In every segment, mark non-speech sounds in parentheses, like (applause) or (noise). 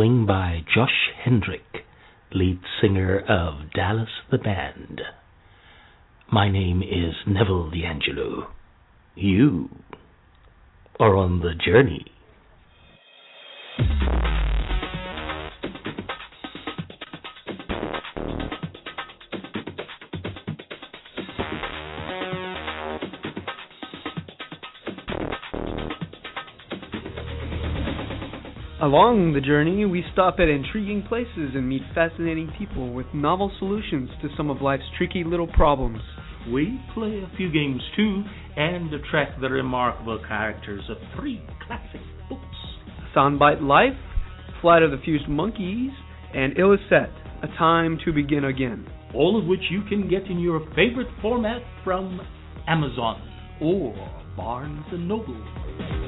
Falling by Josh Hendrick, lead singer of Dallas the Band. My name is Neville D'Angelo. You are on the journey. Along the journey, we stop at intriguing places and meet fascinating people with novel solutions to some of life's tricky little problems. We play a few games too and attract the remarkable characters of three classic books Sound Byte Life, Flight of the Fused Monkeys, and Ilicet, A Time to Begin Again. All of which you can get in your favorite format from Amazon or Barnes & Noble.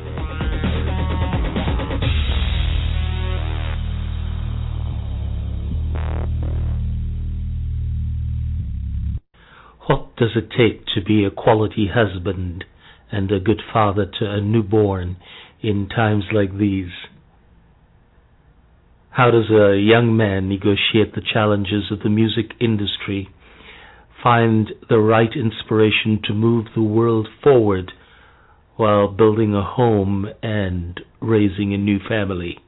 What does it take to be a quality husband and a good father to a newborn in times like these? How does a young man negotiate the challenges of the music industry, find the right inspiration to move the world forward while building a home and raising a new family?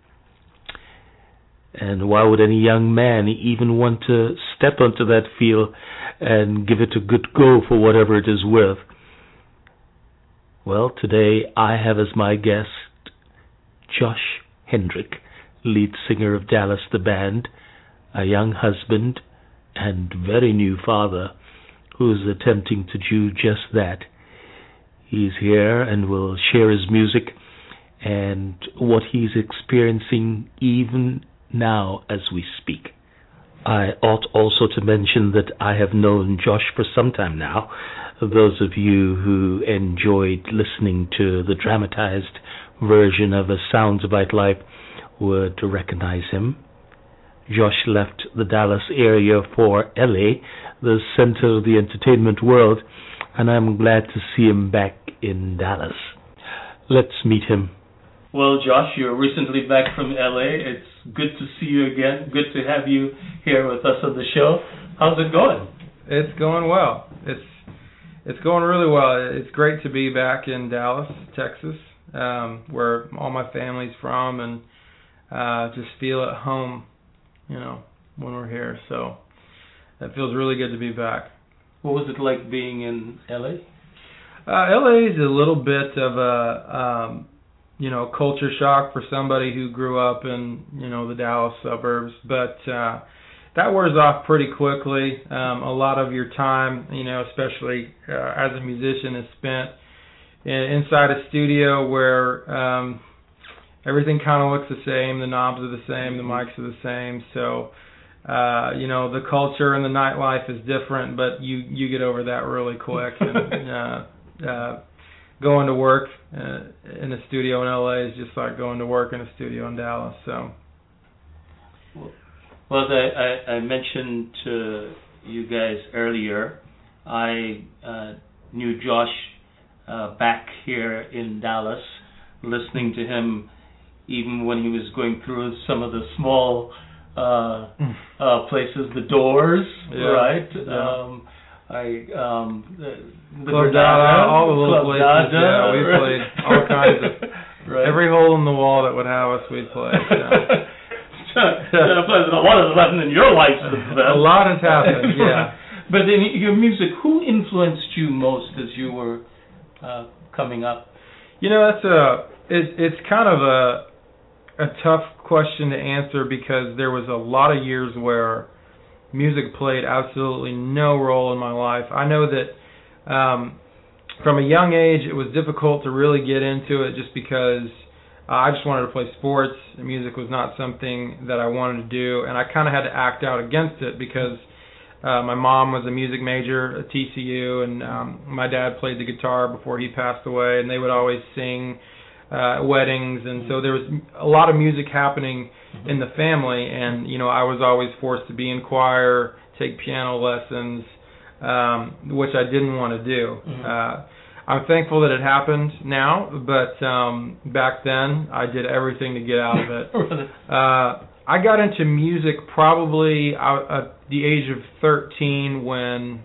And why would any young man even want to step onto that field and give it a good go for whatever it is worth? Well, today I have as my guest Josh Hendrick, lead singer of Dallas the Band, a young husband and very new father who is attempting to do just that. He's here and will share his music and what he's experiencing even now as we speak. I ought also to mention that I have known Josh for some time now. Those of you who enjoyed listening to the dramatized version of A Sound Byte Life were to recognize him. Josh left the Dallas area for LA, the center of the entertainment world, and I'm glad to see him back in Dallas. Let's meet him. Well, Josh, you're recently back from LA. It's good to see you again. Good to have you here with us on the show. How's it going? It's going well. It's it's going really well. It's great to be back in Dallas, Texas, um, where all my family's from, and uh, just feel at home, you know, when we're here. So it feels really good to be back. What was it like being in LA? Uh, LA is a little bit of a um, you know culture shock for somebody who grew up in you know the Dallas suburbs, but uh, that wears off pretty quickly. Um, a lot of your time, you know, especially uh, as a musician, is spent in, inside a studio where um, everything kind of looks the same. The knobs are the same, the mics are the same. So, uh, you know, the culture and the nightlife is different, but you you get over that really quick. (laughs) And uh, uh, going to work uh, in a studio in LA is just like going to work in a studio in Dallas. So. Well, I, I, I mentioned to you guys earlier, I uh, knew Josh uh, back here in Dallas, listening to him even when he was going through some of the small uh, uh, places, the Doors, Yeah. right? Yeah. Um, I um, the, the Club Dada, all the little Club places, Dada, yeah, we played all (laughs) kinds of- right. Every hole in the wall that would have us, we'd play. So. (laughs) a lot has happened in your life. A lot has (laughs) happened, yeah. but in your music, who influenced you most as you were uh, coming up? You know, that's a it, it's kind of a a tough question to answer because there was a lot of years where music played absolutely no role in my life. I know that um from a young age it was difficult to really get into it just because I just wanted to play sports. Music was not something that I wanted to do, and I kind of had to act out against it because uh, my mom was a music major at TCU, and um, my dad played the guitar before he passed away, and they would always sing uh, weddings, and so there was a lot of music happening in the family, and you know I was always forced to be in choir, take piano lessons, um, which I didn't want to do. Mhm. Uh, I'm thankful that it happened now, but um, back then I did everything to get out of it. (laughs) uh, I got into music probably out at the age of 13 when,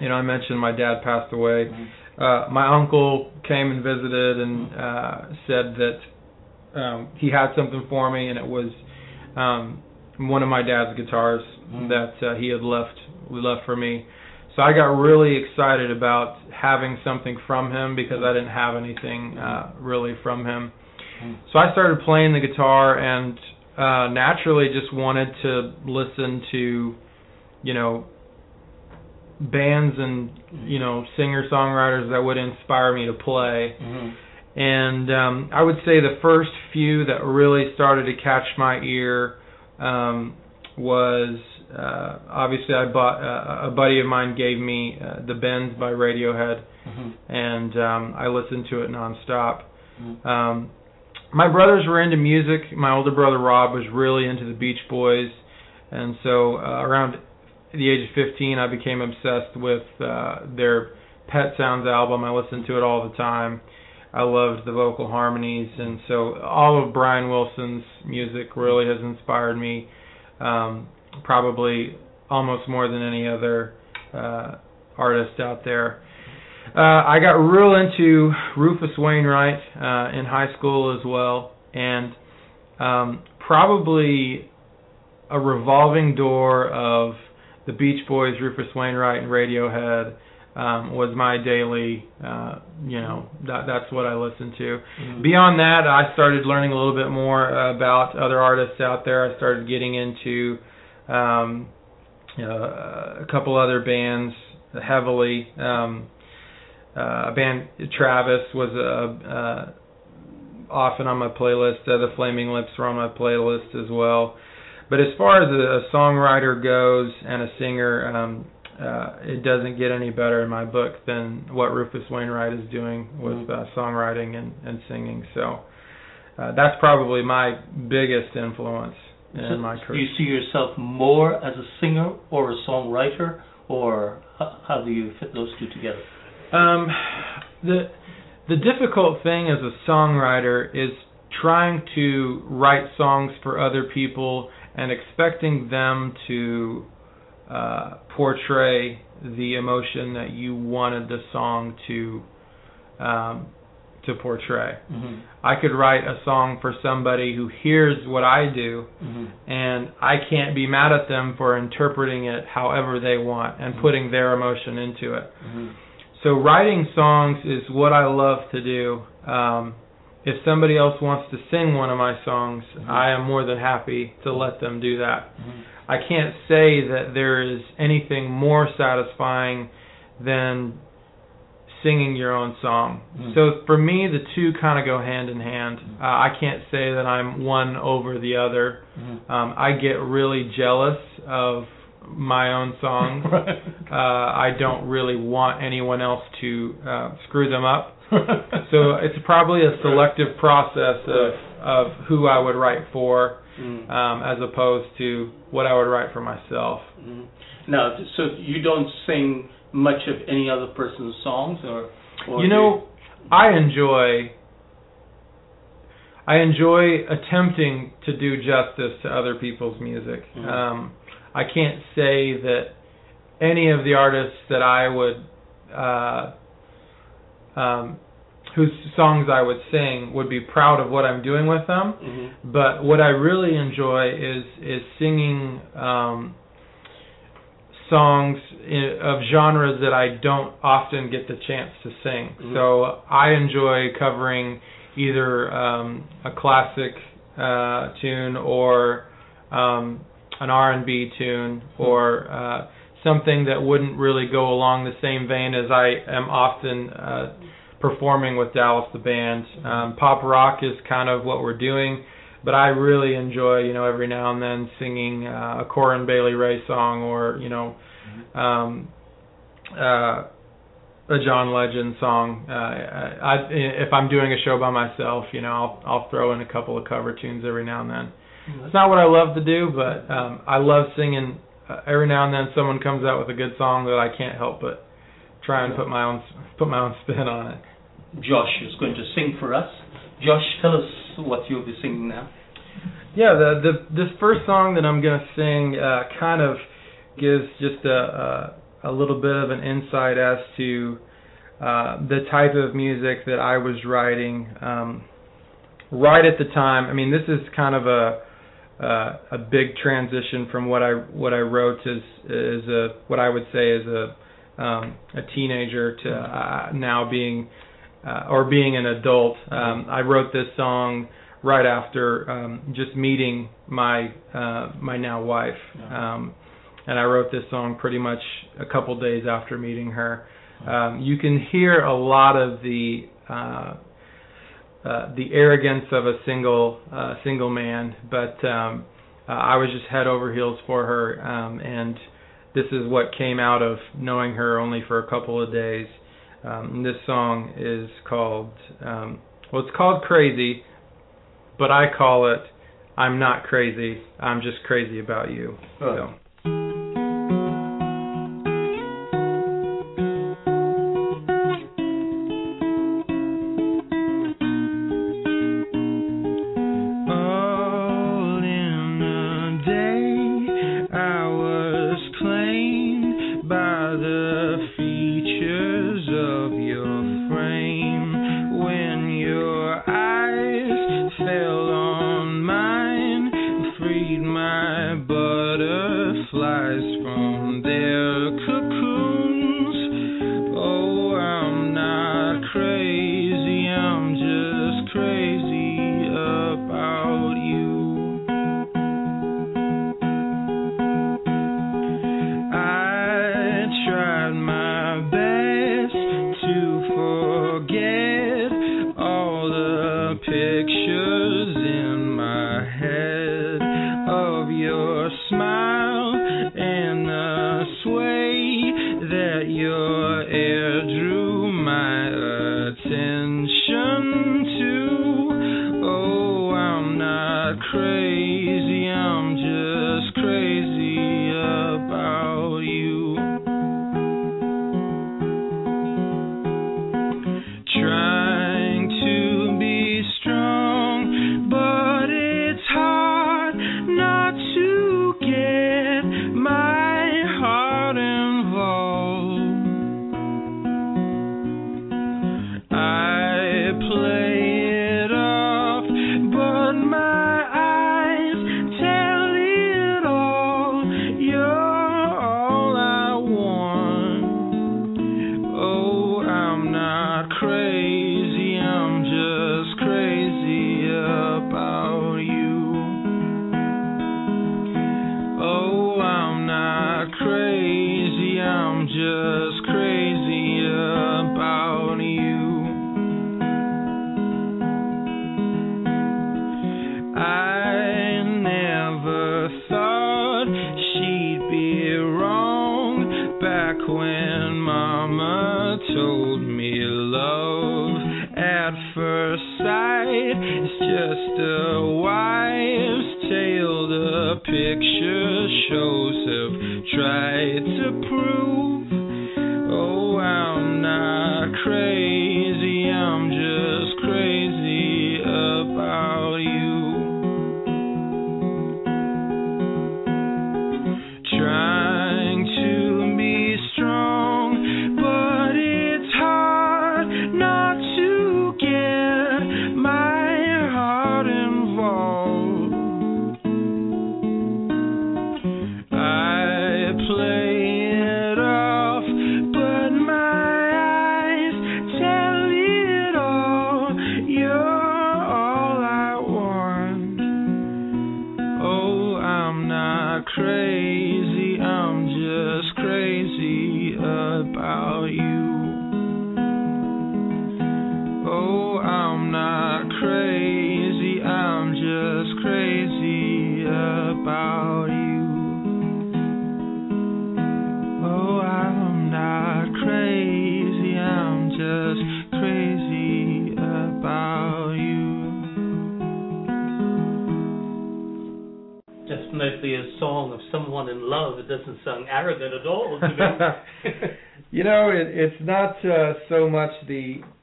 you know, I mentioned my dad passed away. Mm-hmm. Uh, my uncle came and visited and uh, said that um, he had something for me, and it was um, one of my dad's guitars Mhm. that uh, he had left left for me. So I got really excited about having something from him because I didn't have anything uh, really from him. Mhm. So I started playing the guitar and uh, naturally just wanted to listen to, you know, bands and you know singer songwriters that would inspire me to play. Mhm. And um, I would say the first few that really started to catch my ear um, was uh, obviously I bought uh, a buddy of mine gave me uh, the Bends by Radiohead, Mhm. and um, I listened to it nonstop. Mhm. Um, my brothers were into music. My older brother Rob was really into the Beach Boys, and so uh, around the age of 15, I became obsessed with uh, their Pet Sounds album. I listened to it all the time. I loved the vocal harmonies, and so all of Brian Wilson's music really has inspired me, um, probably almost more than any other uh, artist out there. Uh, I got real into Rufus Wainwright uh, in high school as well, and um, probably a revolving door of the Beach Boys, Rufus Wainwright, and Radiohead um, was my daily. Uh, you know, that that's what I listened to. Mhm. Beyond that, I started learning a little bit more about other artists out there. I started getting into um, know, a couple other bands heavily. Um, uh, a band Travis was uh, uh, often on my playlist. Uh, the Flaming Lips were on my playlist as well. But as far as a, a songwriter goes and a singer, um, uh, it doesn't get any better in my book than what Rufus Wainwright is doing with uh, songwriting and, and singing. So uh, that's probably my biggest influence So in my career. do you see yourself more as a singer or a songwriter, or how, how do you fit those two together? Um, the the difficult thing as a songwriter is trying to write songs for other people and expecting them to uh, portray the emotion that you wanted the song to um, to portray. Mm-hmm. I could write a song for somebody who hears what I do, Mm-hmm. and I can't be mad at them for interpreting it however they want and Mhm. putting their emotion into it. Mm-hmm. So writing songs is what I love to do. Um, if somebody else wants to sing one of my songs, Mhm. I am more than happy to let them do that. Mm-hmm. I can't say that there is anything more satisfying than singing your own song. Mhm. So for me, the two kind of go hand in hand. Uh, I can't say that I'm one over the other. Mm-hmm. Um, I get really jealous of my own songs. (laughs) right. Uh, I don't really want anyone else to uh, screw them up. So it's probably a selective process of of who I would write for, Mm. um, as opposed to what I would write for myself. Mhm. Now, so you don't sing much of any other person's songs, or, or You know, I enjoy I enjoy attempting to do justice to other people's music. Mhm. Um, I can't say that any of the artists that I would uh, um, whose songs I would sing would be proud of what I'm doing with them. Mhm. But what I really enjoy is is singing um, songs i of genres that I don't often get the chance to sing. Mhm. So I enjoy covering either um, a classic uh, tune or um, an R&B tune or uh, something that wouldn't really go along the same vein as I am often uh, performing with Dallas the band. Um, pop rock is kind of what we're doing, but I really enjoy, you know, every now and then singing uh, a Corinne Bailey Rae song or, you know, um, uh, a John Legend song. Uh, I, if I'm doing a show by myself, you know, I'll I'll throw in a couple of cover tunes every now and then. It's not what I love to do, but um, I love singing. Uh, every now and then, someone comes out with a good song that I can't help but try and put my own put my own spin on it. Josh is going to sing for us. Josh, tell us what you'll be singing now. Yeah, the the this first song that I'm gonna sing uh, kind of gives just a, a a little bit of an insight as to uh, the type of music that I was writing um, right at the time. I mean, this is kind of a uh, a big transition from what I what I wrote as as a what I would say is a um, a teenager to uh, now being uh, or being an adult. Um, I wrote this song right after um, just meeting my uh, my now wife, um, and I wrote this song pretty much a couple days after meeting her. Um, you can hear a lot of the uh, uh, the arrogance of a single uh, single man, but um, uh, I was just head over heels for her, um, and this is what came out of knowing her only for a couple of days. Um, this song is called um, well, it's called Crazy, but I call it I'm not crazy. I'm just crazy about you. So.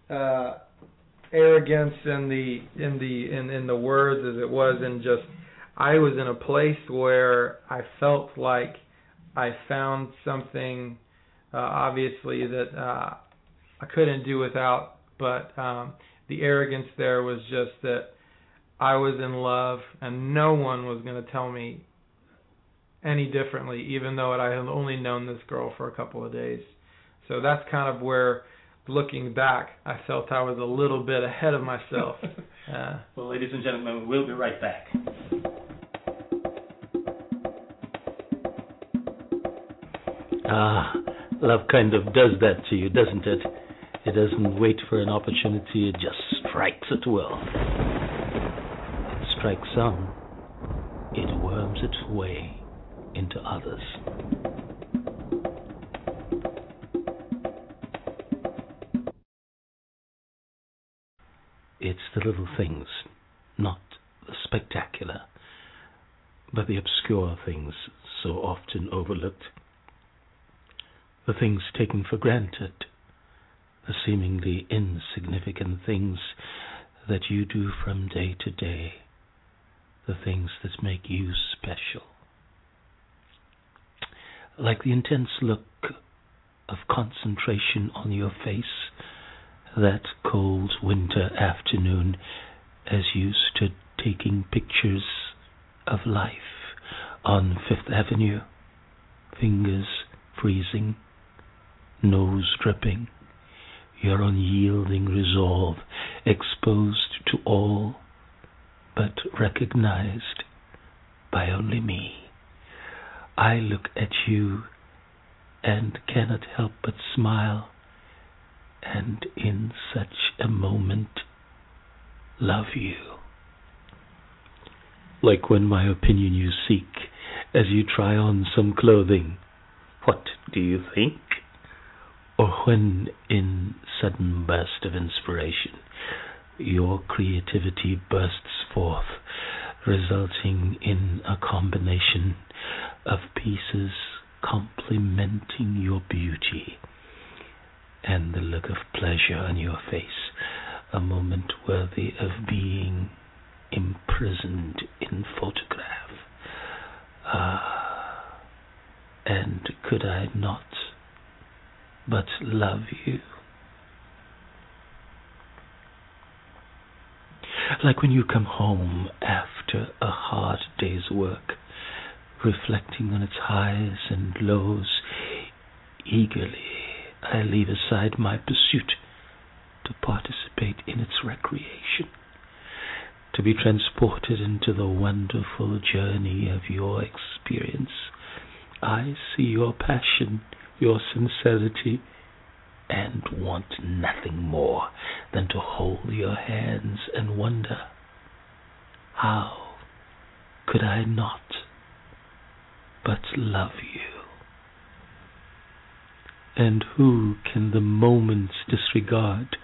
The uh, arrogance in the in the in, in the words as it was in just I was in a place where I felt like I found something uh, obviously that uh, I couldn't do without, but um, the arrogance there was just that I was in love and no one was going to tell me any differently, even though I had only known this girl for a couple of days. So that's kind of where, looking back, I felt I was a little bit ahead of myself. (laughs) uh, well, ladies and gentlemen, we'll be right back. Ah, love kind of does that to you, doesn't it? It doesn't wait for an opportunity, it just strikes at will. It strikes some, it worms its way into others. It's the little things, not the spectacular, but the obscure things so often overlooked. The things taken for granted, the seemingly insignificant things that you do from day to day, the things that make you special like the intense look of concentration on your face that cold winter afternoon as you stood taking pictures of life on Fifth Avenue, fingers freezing, nose dripping, your unyielding resolve exposed to all but recognized by only me. I look at you and cannot help but smile, and in such a moment love you. Like when my opinion you seek as you try on some clothing. What do you think? Or when, in sudden burst of inspiration, your creativity bursts forth, resulting in a combination of pieces complementing your beauty and the look of pleasure on your face, a moment worthy of being imprisoned in photograph. Ah, and could I not but love you? Like when you come home after a hard day's work reflecting on its highs and lows. Eagerly I leave aside my pursuit to participate in its recreation, to be transported into the wonderful journey of your experience. I see your passion, your sincerity, and want nothing more than to hold your hands and wonder, how could I not but love you. And who can the moments disregard,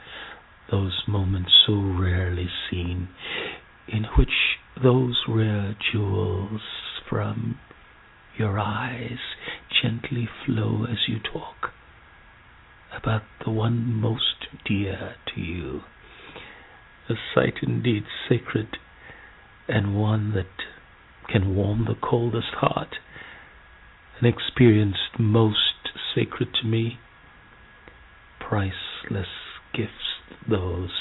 those moments so rarely seen, in which those rare jewels from your eyes gently flow as you talk about the one most dear to you, a sight indeed sacred, and one that can warm the coldest heart. And experienced most sacred to me. Priceless gifts those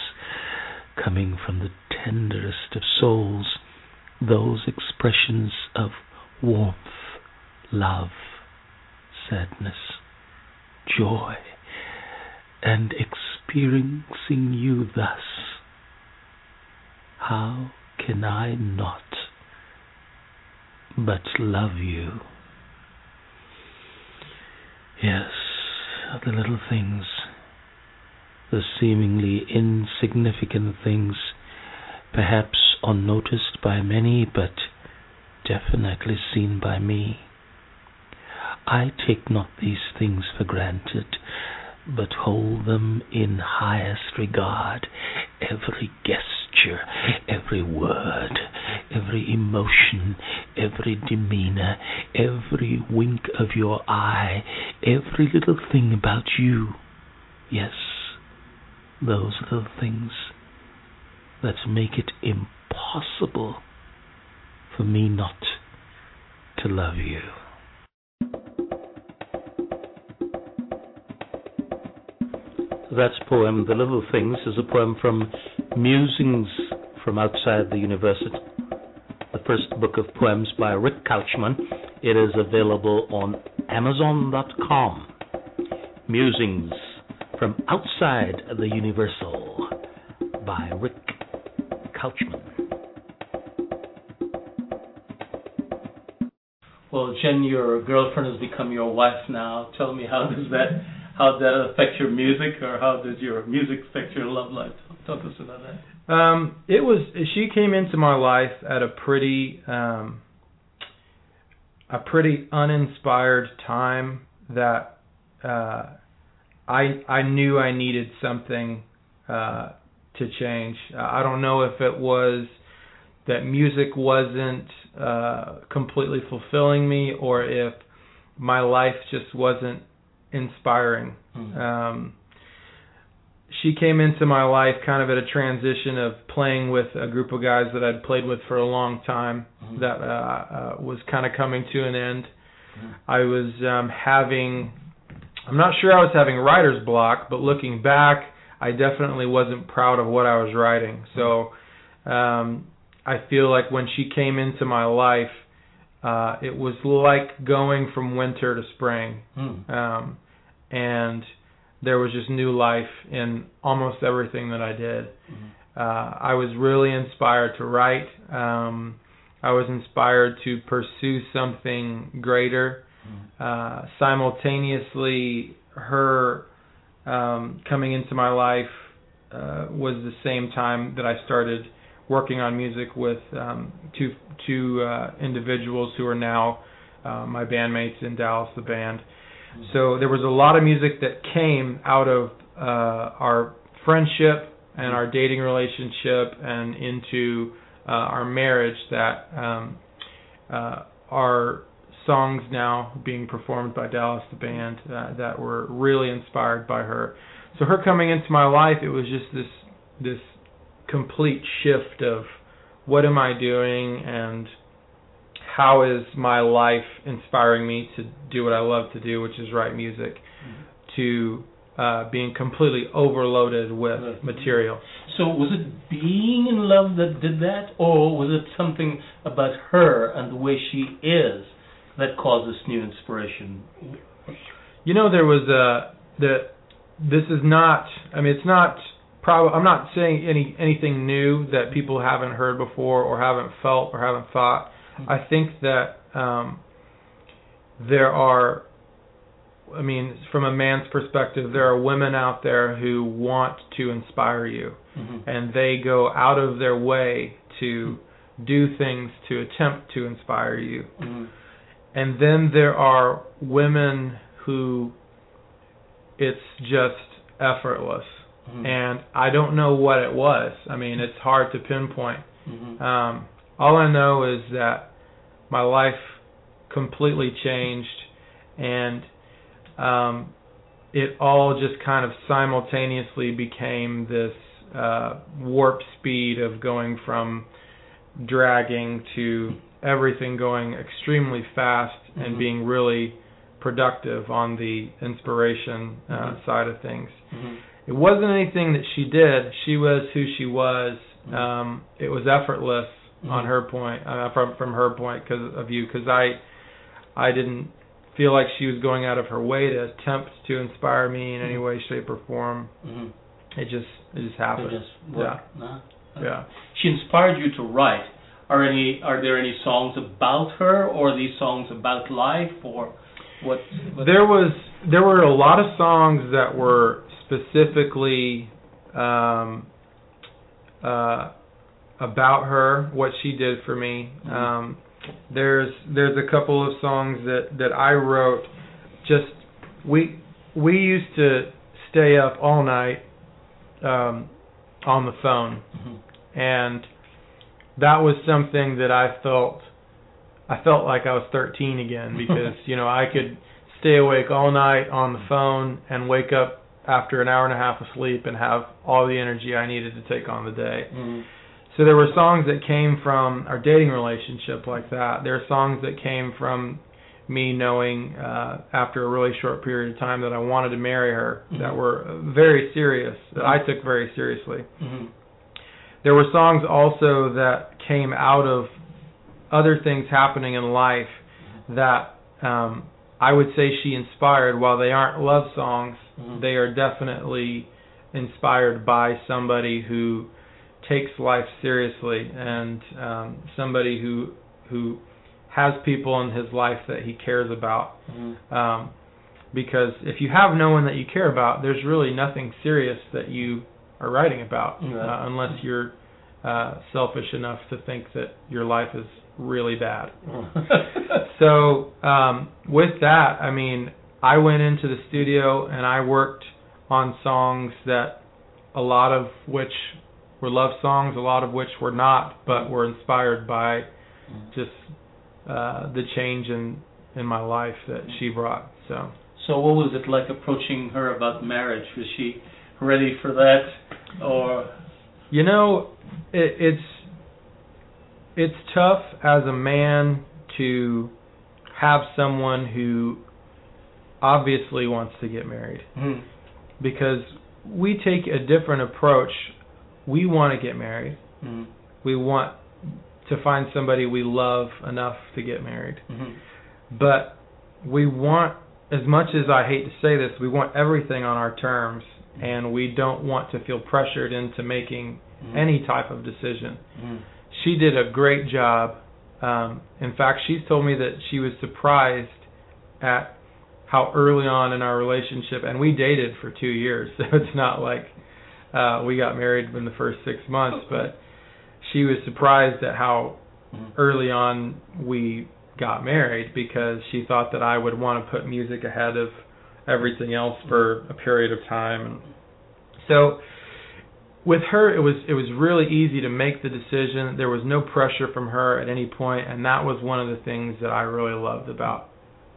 coming from the tenderest of souls, those expressions of warmth, love, sadness, joy, and experiencing you thus. How can I not but love you? Yes, the little things, the seemingly insignificant things, perhaps unnoticed by many, but definitely seen by me. I take not these things for granted, but hold them in highest regard. Every guest every word, every emotion, every demeanor, every wink of your eye, every little thing about you. Yes, those the things that make it impossible for me not to love you. That's poem, The Little Things, is a poem from Musings from Outside the University, the first book of poems by Rick Couchman. It is available on Amazon.com. Musings from Outside the Universal by Rick Couchman. Well, Jen, your girlfriend has become your wife now. Tell me, how does that how does that affect your music, or how does your music affect your love life? Talk to us about that. Um, it was she came into my life at a pretty um, a pretty uninspired time that uh, I I knew I needed something uh, to change. I don't know if it was that music wasn't uh, completely fulfilling me, or if my life just wasn't inspiring. Mm-hmm. Um, she came into my life kind of at a transition of playing with a group of guys that I'd played with for a long time Mhm. that uh, uh, was kind of coming to an end. Mhm. I was um, having, I'm not sure I was having writer's block, but looking back, I definitely wasn't proud of what I was writing. So um, I feel like when she came into my life, uh, it was like going from winter to spring Hmm. um, and there was just new life in almost everything that I did. Mhm. Uh, I was really inspired to write. Um, I was inspired to pursue something greater. Mhm. Uh, simultaneously, her um, coming into my life uh, was the same time that I started working on music with um, two two uh, individuals who are now uh, my bandmates in Dallas, the band. So there was a lot of music that came out of uh, our friendship and our dating relationship and into uh, our marriage that um, uh, are songs now being performed by Dallas the band uh, that were really inspired by her. So her coming into my life, it was just this this complete shift of what am I doing and how is my life inspiring me to do what I love to do, which is write music, to uh, being completely overloaded with Right. material. So was it being in love that did that, or was it something about her and the way she is that caused this new inspiration? You know, there was a the. This is not. I mean, it's not. Probably, I'm not saying any anything new that people haven't heard before or haven't felt or haven't thought. I think that um, there are. I mean, from a man's perspective, there are women out there who want to inspire you, Mhm. and they go out of their way to do things to attempt to inspire you. Mhm. And then there are women who it's just effortless. Mhm. And I don't know what it was. I mean, it's hard to pinpoint. Mhm. Um, all I know is that my life completely changed, and um, it all just kind of simultaneously became this uh, warp speed of going from dragging to everything going extremely fast and Mhm. being really productive on the inspiration uh, Mhm. side of things Mhm. it wasn't anything that she did. She was who she was. Mhm. Um, it was effortless on Mhm. her point, uh, from from her point because of you. Because I, I didn't feel like she was going out of her way to attempt to inspire me in any Mhm. way, shape, or form. Mhm. It just it just It happened. just worked, nah? Yeah. She inspired you to write. Are any are there any songs about her, or are these songs about life, or what? what There was there were a lot of songs that were specifically um, uh, about her, what she did for me. Mhm. Um, there's there's a couple of songs that that I wrote. Just we we used to stay up all night um, on the phone, Mhm. and that was something that I felt I felt like I was 13 again (laughs) because you know I could stay awake all night on the phone and wake up after an hour and a half of sleep and have all the energy I needed to take on the day. Mm-hmm. So there were songs that came from our dating relationship like that. There are songs that came from me knowing uh after a really short period of time that I wanted to marry her that Mhm. were very serious that I took very seriously. Mm-hmm. There were songs also that came out of other things happening in life that um I would say she inspired while they aren't love songs Mhm. they are definitely inspired by somebody who takes life seriously and um somebody who who has people in his life that he cares about. Mm-hmm. um because if you have no one that you care about there's really nothing serious that you are writing about uh, unless you're uh selfish enough to think that your life is really bad. (laughs) So um, with that, I mean, I went into the studio and I worked on songs that a lot of which were love songs, a lot of which were not, but were inspired by just uh, the change in in my life that she brought. So So what was it like approaching her about marriage? Was she ready for that, or you know, it, it's it's tough as a man to have someone who obviously wants to get married. Mhm. because we take a different approach. We want to get married. Mhm. We want to find somebody we love enough to get married. Mhm. But we want, as much as I hate to say this, we want everything on our terms, and we don't want to feel pressured into making Mhm. any type of decision. Mhm. She did a great job. Um, in fact, she's told me that she was surprised at how early on in our relationship, and we dated for two years, (laughs) so it's not like uh, we got married in the first six months, but she was surprised at how Mhm. early on we got married because she thought that I would want to put music ahead of everything else for a period of time. And so with her it was it was really easy to make the decision. There was no pressure from her at any point and that was one of the things that I really loved about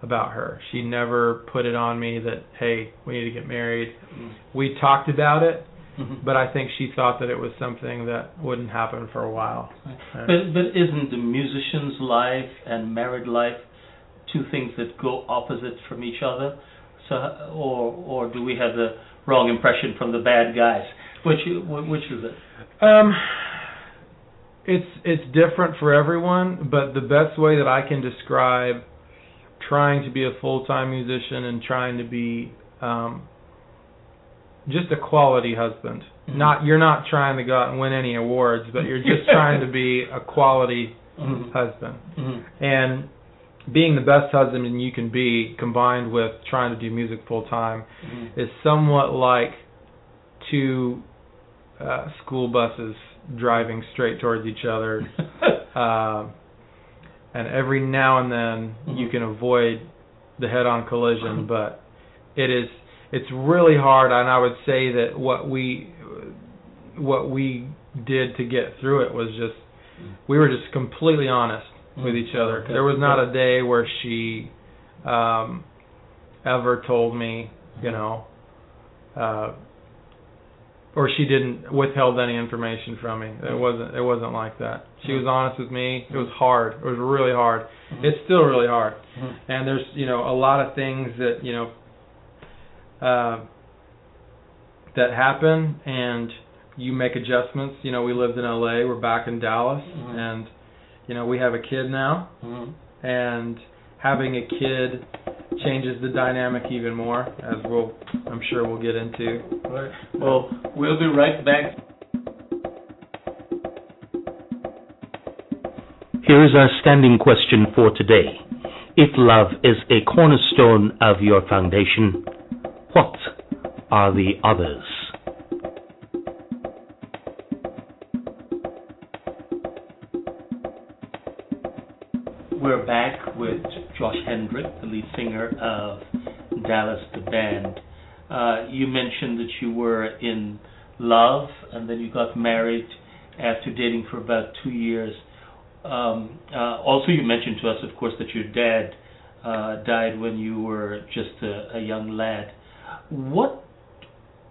about her. She never put it on me that hey, we need to get married. Mhm. We talked about it, Mhm. but I think she thought that it was something that wouldn't happen for a while. But but isn't the musician's life and married life two things that go opposite from each other? So or or do we have the wrong impression from the bad guys? Which which is it? Um, it's it's different for everyone, but the best way that I can describe trying to be a full time musician and trying to be um, just a quality husband. Mhm. Not you're not trying to go out and win any awards, but you're just trying to (laughs) be a quality Mhm. husband. Mhm. And being the best husband you can be, combined with trying to do music full time, Mhm. is somewhat like two uh, school buses driving straight towards each other. (laughs) uh, and every now and then you Mhm. can avoid the head-on collision, (laughs) but it is it's really hard. And I would say that what we what we did to get through it was just we were just completely honest with each other. Okay. There was not a day where she um ever told me, you know, uh or she didn't withheld any information from me. It wasn't it wasn't like that. She was honest with me. It was hard. It was really hard. Mhm. It's still really hard. And there's, you know, a lot of things that, you know, uh that happen and you make adjustments. You know, we lived in LA, we're back in Dallas Mhm. and you know, we have a kid now Mhm. and having a kid changes the dynamic even more as we'll I'm sure we'll get into. Right. Well, we'll be right back. Here is our standing question for today. If love is a cornerstone of your foundation, what are the others? We're back with Josh Hendrick, the lead singer of Dallas the Band. Uh, you mentioned that you were in love and then you got married after dating for about two years. Um, uh, also, you mentioned to us, of course, that your dad uh, died when you were just a, a young lad. What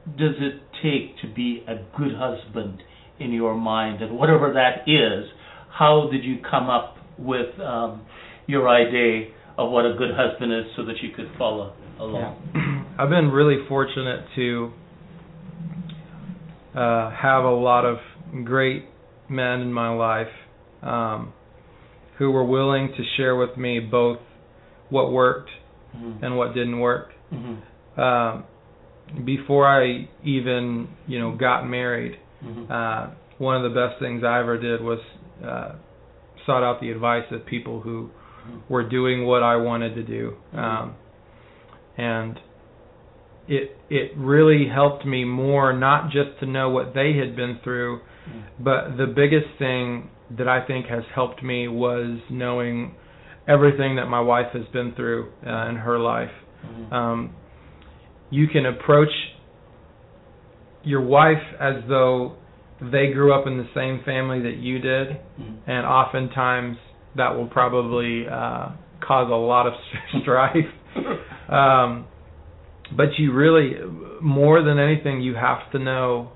does it take to be a good husband in your mind, and whatever that is, how did you come up with um, your idea of what a good husband is, so that you could follow along? Yeah. (clears throat) I've been really fortunate to uh, have a lot of great men in my life um, who were willing to share with me both what worked mm-hmm. and what didn't work. Mm-hmm. Um, before I even, you know, got married, Mm-hmm. uh, one of the best things I ever did was uh, sought out the advice of people who were doing what I wanted to do, Mm-hmm. um, and it it really helped me more not just to know what they had been through, Mm-hmm. but the biggest thing that I think has helped me was knowing everything that my wife has been through uh, in her life. Mhm. Um, you can approach your wife as though they grew up in the same family that you did, Mhm. and oftentimes that will probably uh, cause a lot of (laughs) strife. Um, but you really, more than anything, you have to know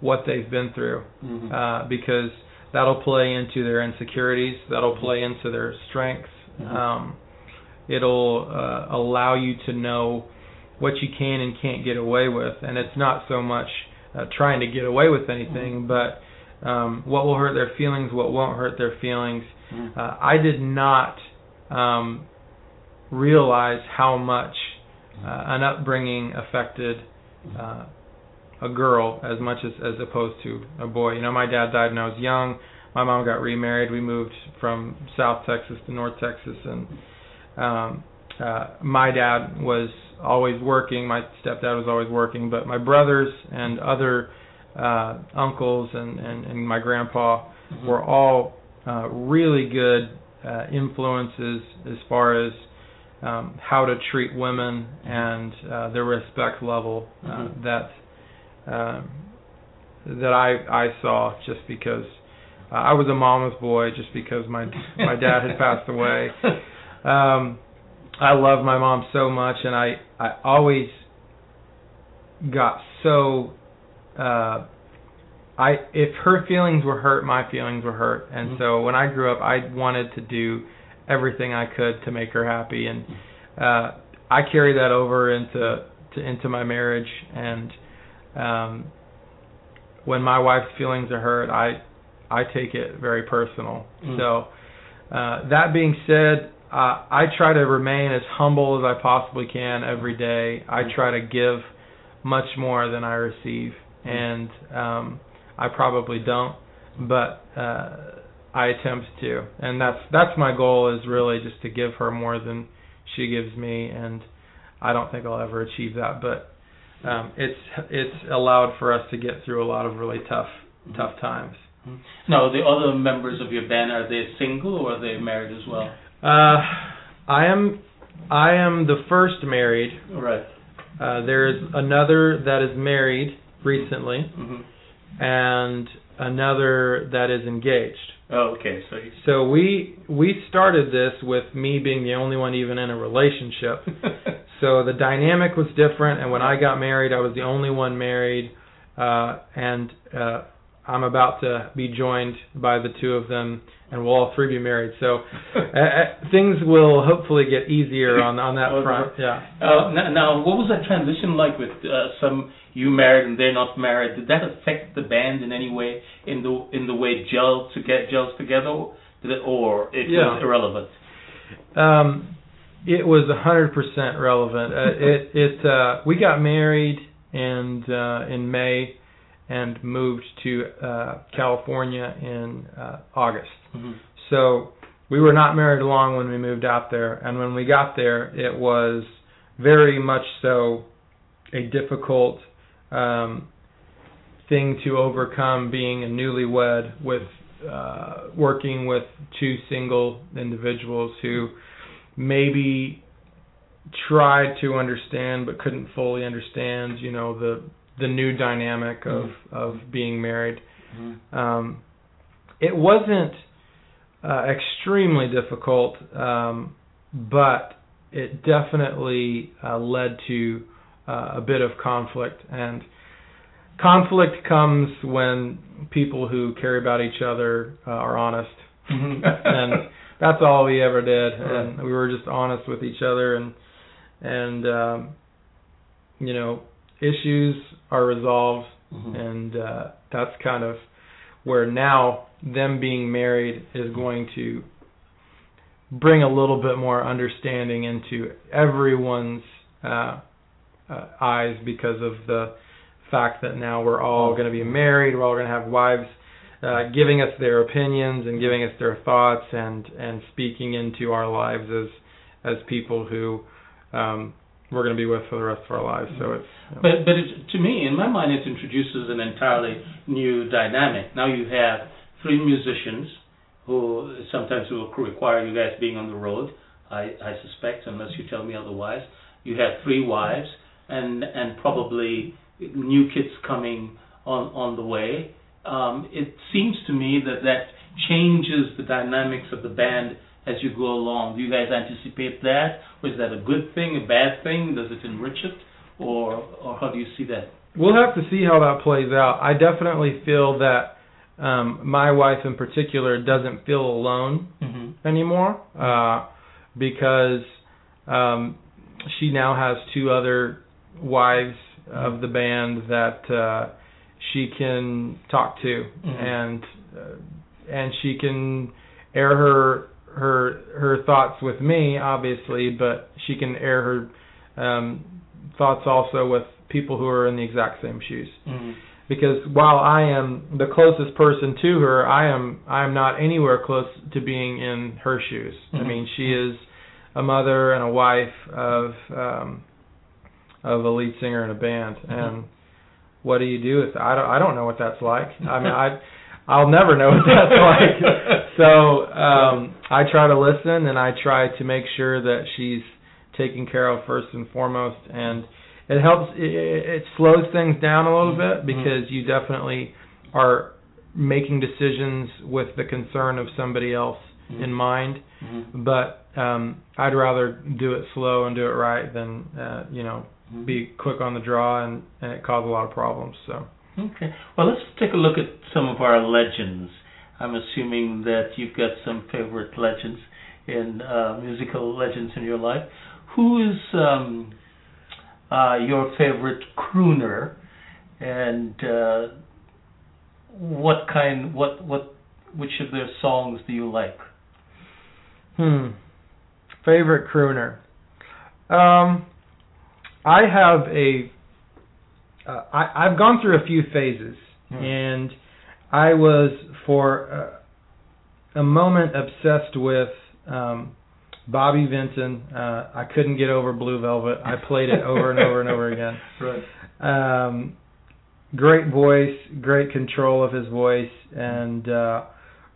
what they've been through Mhm. uh, because that'll play into their insecurities, that'll play into their strengths. Mhm. Um, it'll uh, allow you to know what you can and can't get away with, and it's not so much uh, trying to get away with anything, but um, what will hurt their feelings, what won't hurt their feelings. Mhm. Uh, I did not um, realize how much uh, an upbringing affected uh, a girl as much as as opposed to a boy. You know, my dad died when I was young. My mom got remarried. We moved from South Texas to North Texas, and um, uh, my dad was always working. My stepdad was always working, but my brothers and other uh, uncles and, and and my grandpa Mhm. were all uh, really good uh, influences as far as um, how to treat women and uh, the respect level uh, Mhm. that um, that I I saw just because uh, I was a mama's boy just because my my dad had passed away. (laughs) Um, I love my mom so much, and I I always got so uh, I if her feelings were hurt, my feelings were hurt, and Mhm. so when I grew up, I wanted to do everything I could to make her happy, and uh, I carry that over into to, into my marriage, and um, when my wife's feelings are hurt, I I take it very personal. Mm. So uh, that being said, uh, I try to remain as humble as I possibly can every day. I try to give much more than I receive, and um, I probably don't, but uh, I attempt to, and that's that's my goal is really just to give her more than she gives me, and I don't think I'll ever achieve that, but um, it's it's allowed for us to get through a lot of really tough tough times. Now, the other members of your band are they single or are they married as well? Uh, I am I am the first married. Right. Uh, there's another that is married recently, hmm and another that is engaged. Oh, okay. So you. So we we started this with me being the only one even in a relationship. (laughs) So the dynamic was different, and when I got married, I was the only one married, uh, and uh, I'm about to be joined by the two of them, and we'll all three be married. So uh, uh, things will hopefully get easier on on that Okay. front. Yeah. Uh, now, now, what was that transition like with uh, some you married and they're not married? Did that affect the band in any way in the in the way gelled to get gels together, Did it, or it Yeah. was irrelevant? Um, it was a hundred percent relevant. Uh, it it uh, we got married and uh, in May and moved to uh, California in uh, August. hmm So we were not married long when we moved out there, and when we got there, it was very much so a difficult um, thing to overcome being a newlywed with uh, working with two single individuals who maybe tried to understand but couldn't fully understand, you know, the the new dynamic of of being married. Mhm. Um, it wasn't uh, extremely difficult, um, but it definitely uh, led to uh, a bit of conflict. And conflict comes when people who care about each other uh, are honest. Mhm. (laughs) and that's all we ever did. Right. And we were just honest with each other, and and um, you know issues are resolved Mhm. and uh, that's kind of where now them being married is going to bring a little bit more understanding into everyone's uh, uh, eyes because of the fact that now we're all going to be married, we're all going to have wives uh, giving us their opinions and giving us their thoughts and and speaking into our lives as as people who um, we're going to be with for the rest of our lives. So it's But but it, to me, in my mind, it introduces an entirely new dynamic. Now you have three musicians who sometimes will require you guys being on the road. I, I suspect, unless you tell me otherwise. You have three wives and and probably new kids coming on on the way. Um, it seems to me that that changes the dynamics of the band as you go along. Do you guys anticipate that? Or is that a good thing, a bad thing? Does it enrich it? Or, or how do you see that? We'll have to see how that plays out. I definitely feel that um, my wife in particular doesn't feel alone Mm-hmm. anymore uh, because um, she now has two other wives of the band that uh, she can talk to Mhm. and uh, and she can air her her her thoughts with me obviously but she can air her um, thoughts also with people who are in the exact same shoes Mm-hmm. because while I am the closest person to her, I am I am not anywhere close to being in her shoes. I Mhm. mean, she is a mother and a wife of um of a lead singer in a band and what do you do with I don't I don't know what that's like. I mean, I I'll never know what that's (laughs) like. (laughs) So, um I try to listen and I try to make sure that she's taken care of first and foremost and it helps it, it slows things down a little bit because you definitely are making decisions with the concern of somebody else in mind Mm-hmm. but um I'd rather do it slow and do it right than uh you know be quick on the draw and, and it cause a lot of problems so Okay. Well, let's take a look at some of our legends. I'm assuming that you've got some favorite legends in uh, musical legends in your life. Who is um, uh, your favorite crooner, and uh, what kind, what, what, which of their songs do you like? Hmm. Favorite crooner. Um, I have a. Uh, I I've gone through a few phases, Hmm. and I was for uh, a moment obsessed with um, Bobby Vinton. Uh, I couldn't get over Blue Velvet. I played it over and over and over again. (laughs) Right. Um, great voice, great control of his voice, and uh,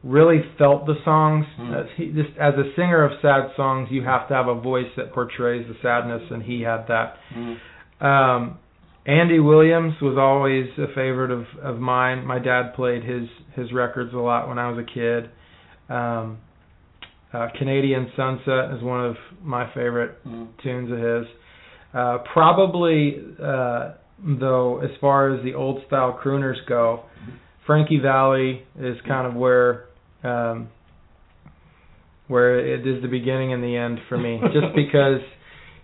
really felt the songs. Hmm. As he, just as a singer of sad songs, you have to have a voice that portrays the sadness, and he had that. Mm. Um, Andy Williams was always a favorite of of mine. My dad played his his records a lot when I was a kid. Um, uh, Canadian Sunset is one of my favorite Mm. tunes of his. Uh, probably, uh, though, as far as the old style crooners go, Frankie Valli is kind of where um, where it is the beginning and the end for me. (laughs) Just because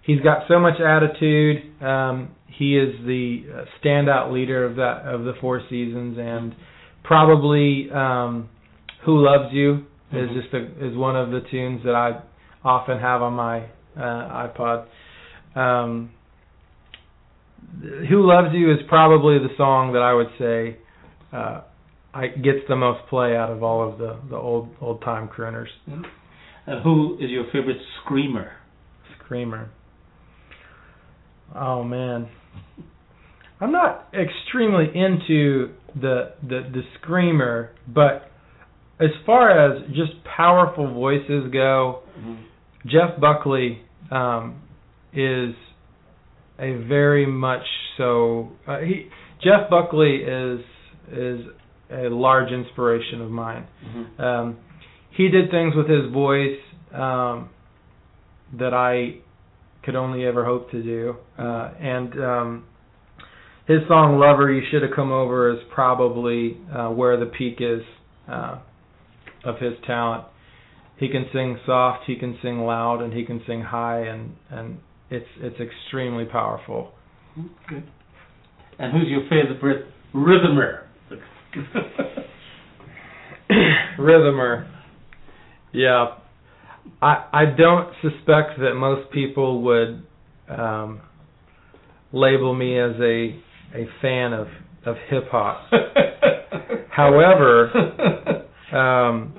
he's got so much attitude. Um, he is the uh, standout leader of that of the Four Seasons, and probably um, "Who Loves You" is Mhm. just a, is one of the tunes that I often have on my uh, iPod. Um, "Who Loves You" is probably the song that I would say uh, I gets the most play out of all of the the old old time crooners. And who is your favorite screamer? Screamer. Oh man. I'm not extremely into the the the screamer, but as far as just powerful voices go, Jeff Buckley um, is a very much so. Uh, he Jeff Buckley is is a large inspiration of mine. Mhm. Um, he did things with his voice um, that I could only ever hope to do. Uh, and um, his song "Lover," you should have come over is probably uh, where the peak is uh, of his talent. He can sing soft, he can sing loud, and he can sing high, and and it's it's extremely powerful. Okay. And who's your favorite rhythmer? (laughs) Rhythmer. Yeah. I I don't suspect that most people would um label me as a a fan of of hip hop. (laughs) However, um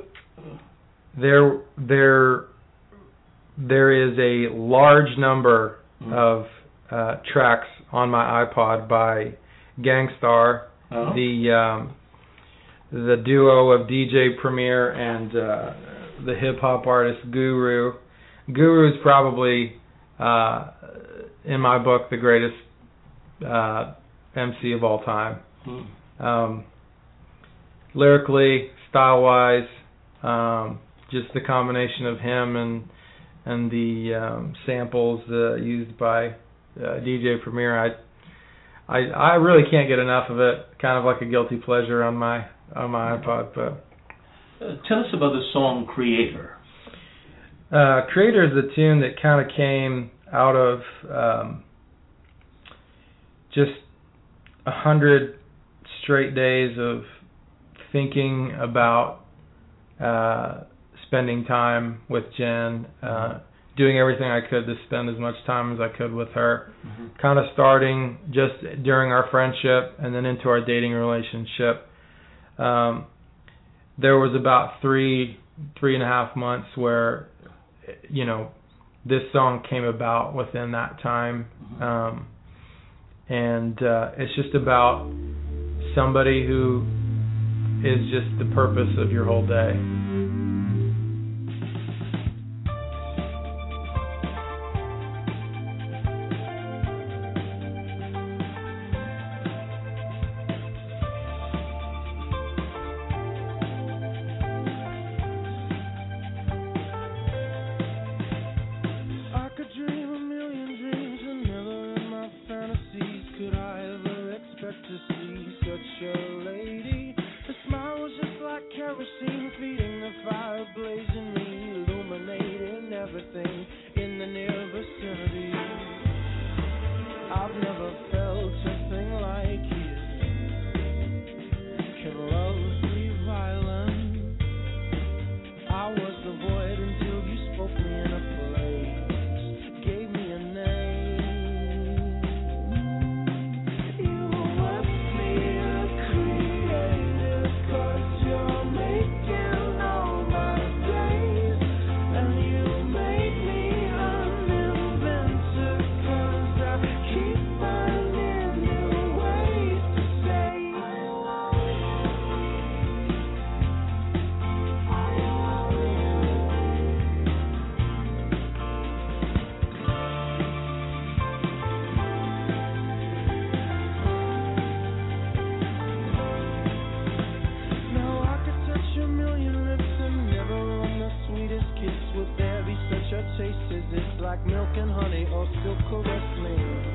there there there is a large number Mm. of uh tracks on my iPod by Gang Starr Oh. the um, the duo of DJ Premier and uh, the hip hop artist Guru. Guru is probably, uh, in my book, the greatest uh, MC of all time. Hmm. Um, lyrically, style wise, um, just the combination of him and and the um, samples uh, used by uh, DJ Premier, I I I really can't get enough of it. Kind of like a guilty pleasure on my on my iPod. But tell us about the song Creator. uh, Creator is a tune that kind of came out of um, just a hundred straight days of thinking about uh, spending time with Jen, uh, doing everything I could to spend as much time as I could with her. kind of starting just during our friendship and then into our dating relationship. Um, there was about three three and a half months where you know this song came about within that time, um, and uh, it's just about somebody who is just the purpose of your whole day. Milk and honey, or still caress me?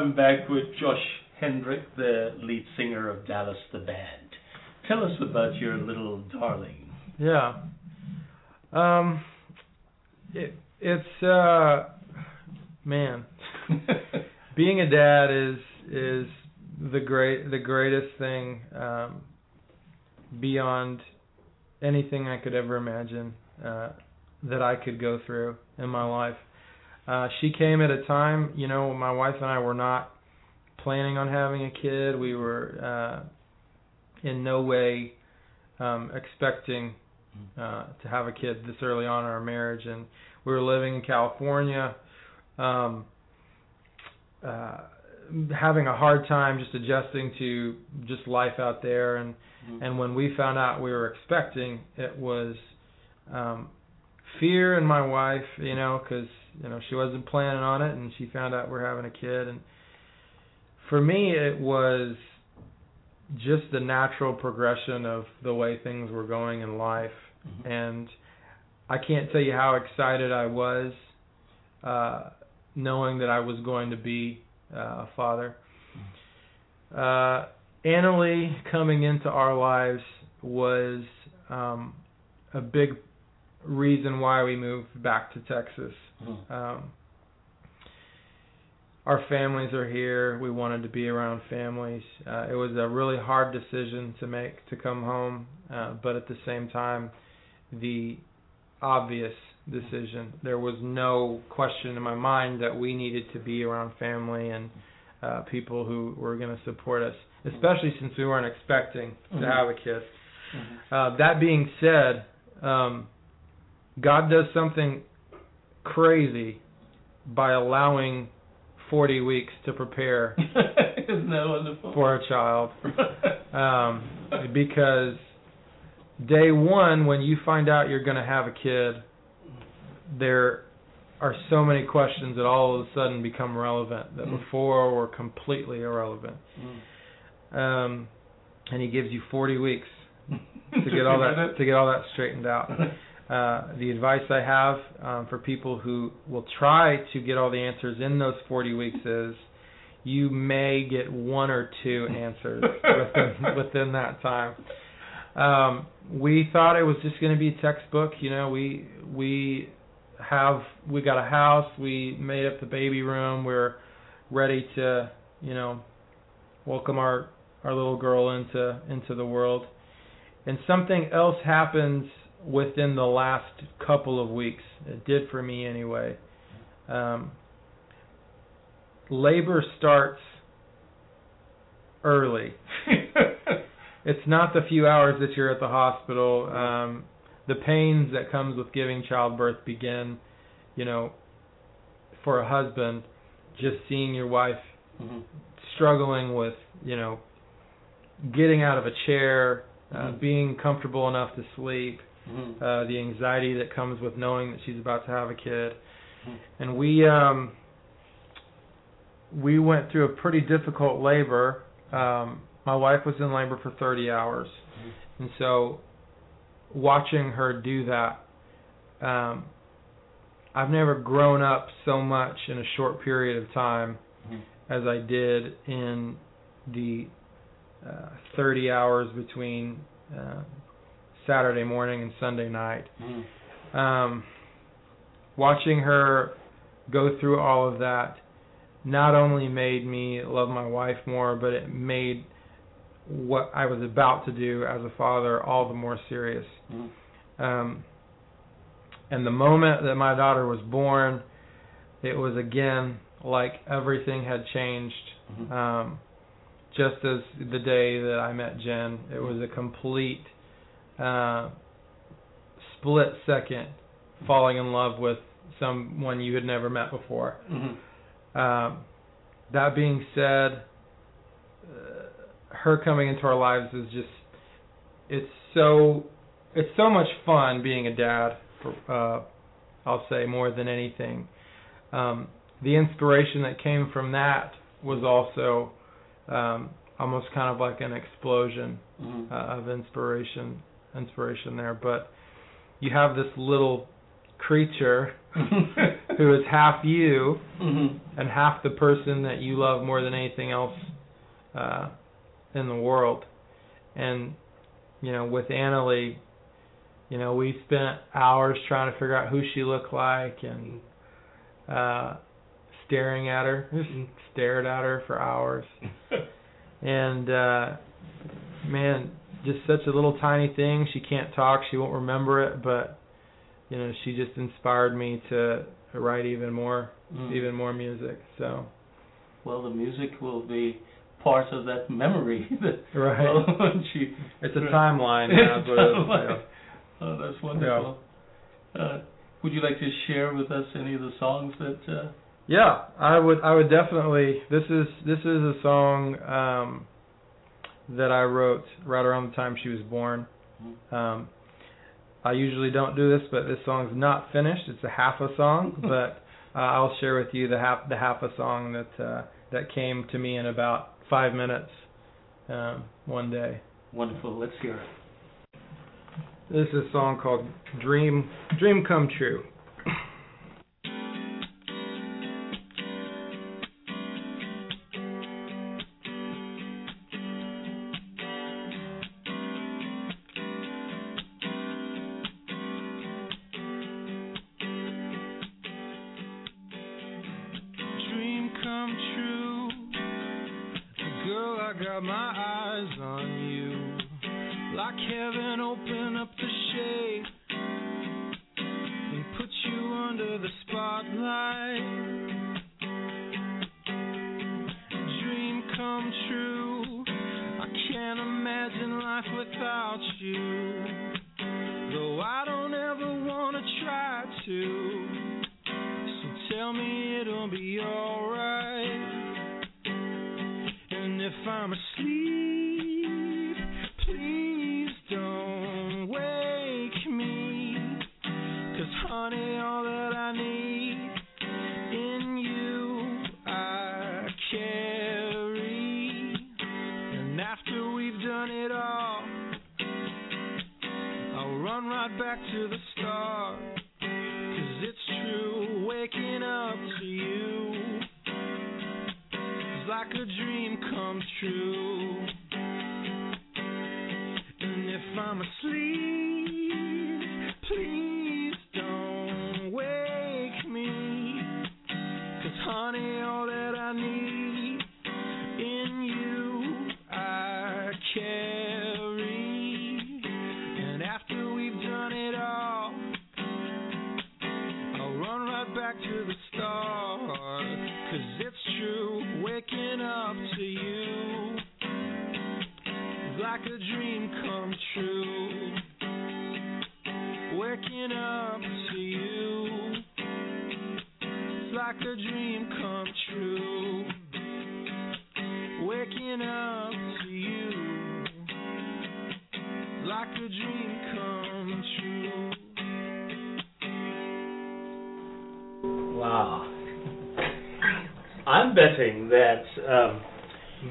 I'm back with Josh Hendrick, the lead singer of Dallas the Band. Tell us about your little darling. Yeah. Um, it, it's uh, man, (laughs) being a dad is is the great the greatest thing um, beyond anything I could ever imagine uh, that I could go through in my life. Uh, she came at a time, you know, my wife and I were not planning on having a kid. We were uh, in no way um, expecting uh, to have a kid this early on in our marriage, and we were living in California, um, uh, having a hard time just adjusting to just life out there, and Mhm. and when we found out we were expecting, it was um, fear in my wife, you know, because you know she wasn't planning on it, and she found out we're having a kid, and for me it was just the natural progression of the way things were going in life, Mhm. and I can't tell you how excited I was uh, knowing that I was going to be uh, a father. Uh, Annalie coming into our lives was um, a big reason why we moved back to Texas. Mhm. Um, our families are here. We wanted to be around families. Uh, it was a really hard decision to make to come home, uh, but at the same time, the obvious decision. There was no question in my mind that we needed to be around family and uh, people who were going to support us, especially since we weren't expecting to have a kid. Mhm. Uh, that being said, um, God does something crazy by allowing 40 weeks to prepare (laughs) Isn't that wonderful? for a child. (laughs) Um, because day one, when you find out you're going to have a kid, there are so many questions that all of a sudden become relevant that Mm. before were completely irrelevant. Mm. Um, and He gives you 40 weeks (laughs) to get all that to get all that straightened out. Uh, the advice I have um, for people who will try to get all the answers in those 40 weeks is you may get one or two answers (laughs) within, within that time. Um, we thought it was just going to be a textbook. You know, we we have we got a house. We made up the baby room. We're ready to you know welcome our our little girl into into the world. And something else happens within the last couple of weeks. It did for me anyway. Um, labor starts early. (laughs) It's not the few hours that you're at the hospital. Um, the pains that comes with giving childbirth begin, you know, for a husband, just seeing your wife Mhm. struggling with, you know, getting out of a chair, uh, Mhm. being comfortable enough to sleep, Mhm. uh, the anxiety that comes with knowing that she's about to have a kid. Mhm. And we um we went through a pretty difficult labor. Um my wife was in labor for 30 hours. And so watching her do that um I've never grown up so much in a short period of time Mhm. as I did in the uh, 30 hours between uh, Saturday morning and Sunday night. Mhm. Um, watching her go through all of that not only made me love my wife more, but it made what I was about to do as a father all the more serious. Mhm. Um, and the moment that my daughter was born, it was again like everything had changed. Mhm. Um, just as the day that I met Jen, it was a complete uh, split second falling in love with someone you had never met before. Mhm. Um, that being said, uh, her coming into our lives is just it's so it's so much fun being a dad. For, uh, I'll say more than anything. Um, the inspiration that came from that was also um, almost kind of like an explosion Mhm. uh, of inspiration inspiration there. But you have this little creature (laughs) who is half you Mhm. and half the person that you love more than anything else uh, in the world. And you know, with Annalie, you know, we spent hours trying to figure out who she looked like and uh, staring at her, just (laughs) stared at her for hours. (laughs) And uh, man, just such a little tiny thing. She can't talk. She won't remember it, but you know, she just inspired me to, write even more, Mm. even more music. So Well, the music will be part of that memory. (laughs) that- Right. Well, when she, it's a timeline. It's That's a what it is, timeline. (laughs) oh, that's wonderful. Uh, would you like to share with us any of the songs that? Uh, Yeah, I would. I would definitely. This is this is a song um, that I wrote right around the time she was born. Mhm. Um, I usually don't do this, but this song's not finished. It's a half a song, (laughs) but uh, I'll share with you the half the half a song that uh, that came to me in about five minutes um, one day. wonderful. Let's hear it. This is a song called "Dream Dream Come True." I'm asleep,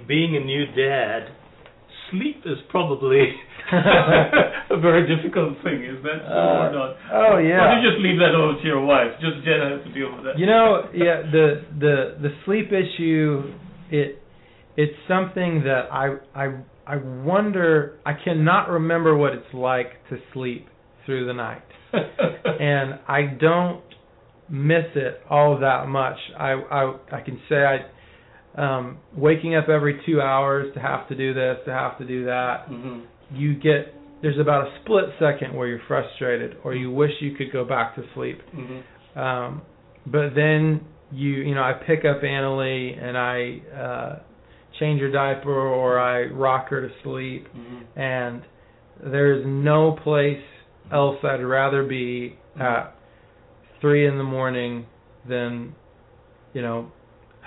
being a new dad, sleep is probably (laughs) (laughs) a very difficult thing. Is that so or Uh, not? oh, yeah. Or don't you just leave that over to your wife? Just Jen has to deal with that. You know, yeah, the the the sleep issue it it's something that I I I wonder I cannot remember what it's like to sleep through the night. (laughs) and I don't miss it all that much. I I I can say I um waking up every 2 hours to have to do this, to have to do that. hmm You get there's about a split second where you're frustrated or you wish you could go back to sleep. hmm Um, but then you you know I pick up Annalie and I uh, change her diaper or I rock her to sleep, hmm and there's no place else I'd rather be at three in the morning than you know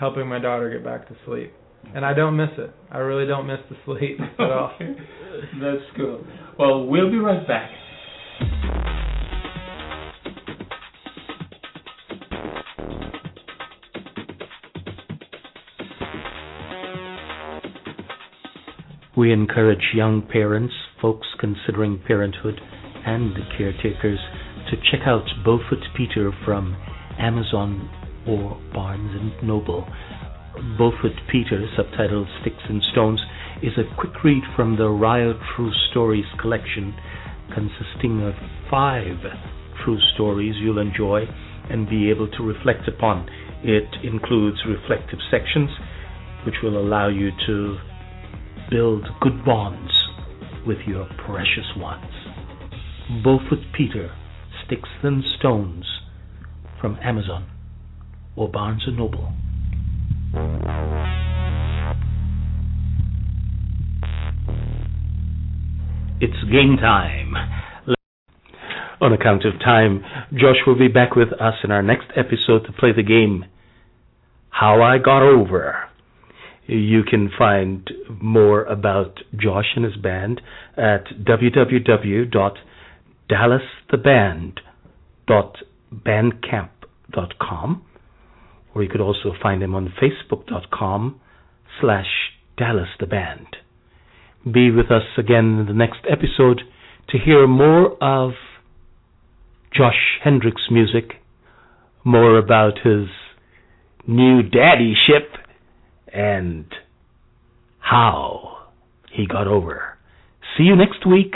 helping my daughter get back to sleep. Mm-hmm. And I don't miss it. I really don't miss the sleep (laughs) at all. Okay. That's cool. Well, we'll be right back. We encourage young parents, folks considering parenthood, and the caretakers to check out Bowfoot Peter from Amazon or Barnes and Noble. Bowfoot Peter, subtitled Sticks and Stones, is a quick read from the RYO True Stories collection, consisting of five true stories you'll enjoy and be able to reflect upon. It includes reflective sections, which will allow you to build good bonds with your precious ones. Bowfoot Peter, Sticks and Stones, from Amazon or Barnes & Noble. It's game time. On account of time, Josh will be back with us in our next episode to play the game How I Got Over. You can find more about Josh and his band at www.dallastheband.bandcamp.com or you could also find them on facebook.com slash dallastheband. Be with us again in the next episode to hear more of Josh Hendrick's music, more about his new daddy ship, and how he got over. See you next week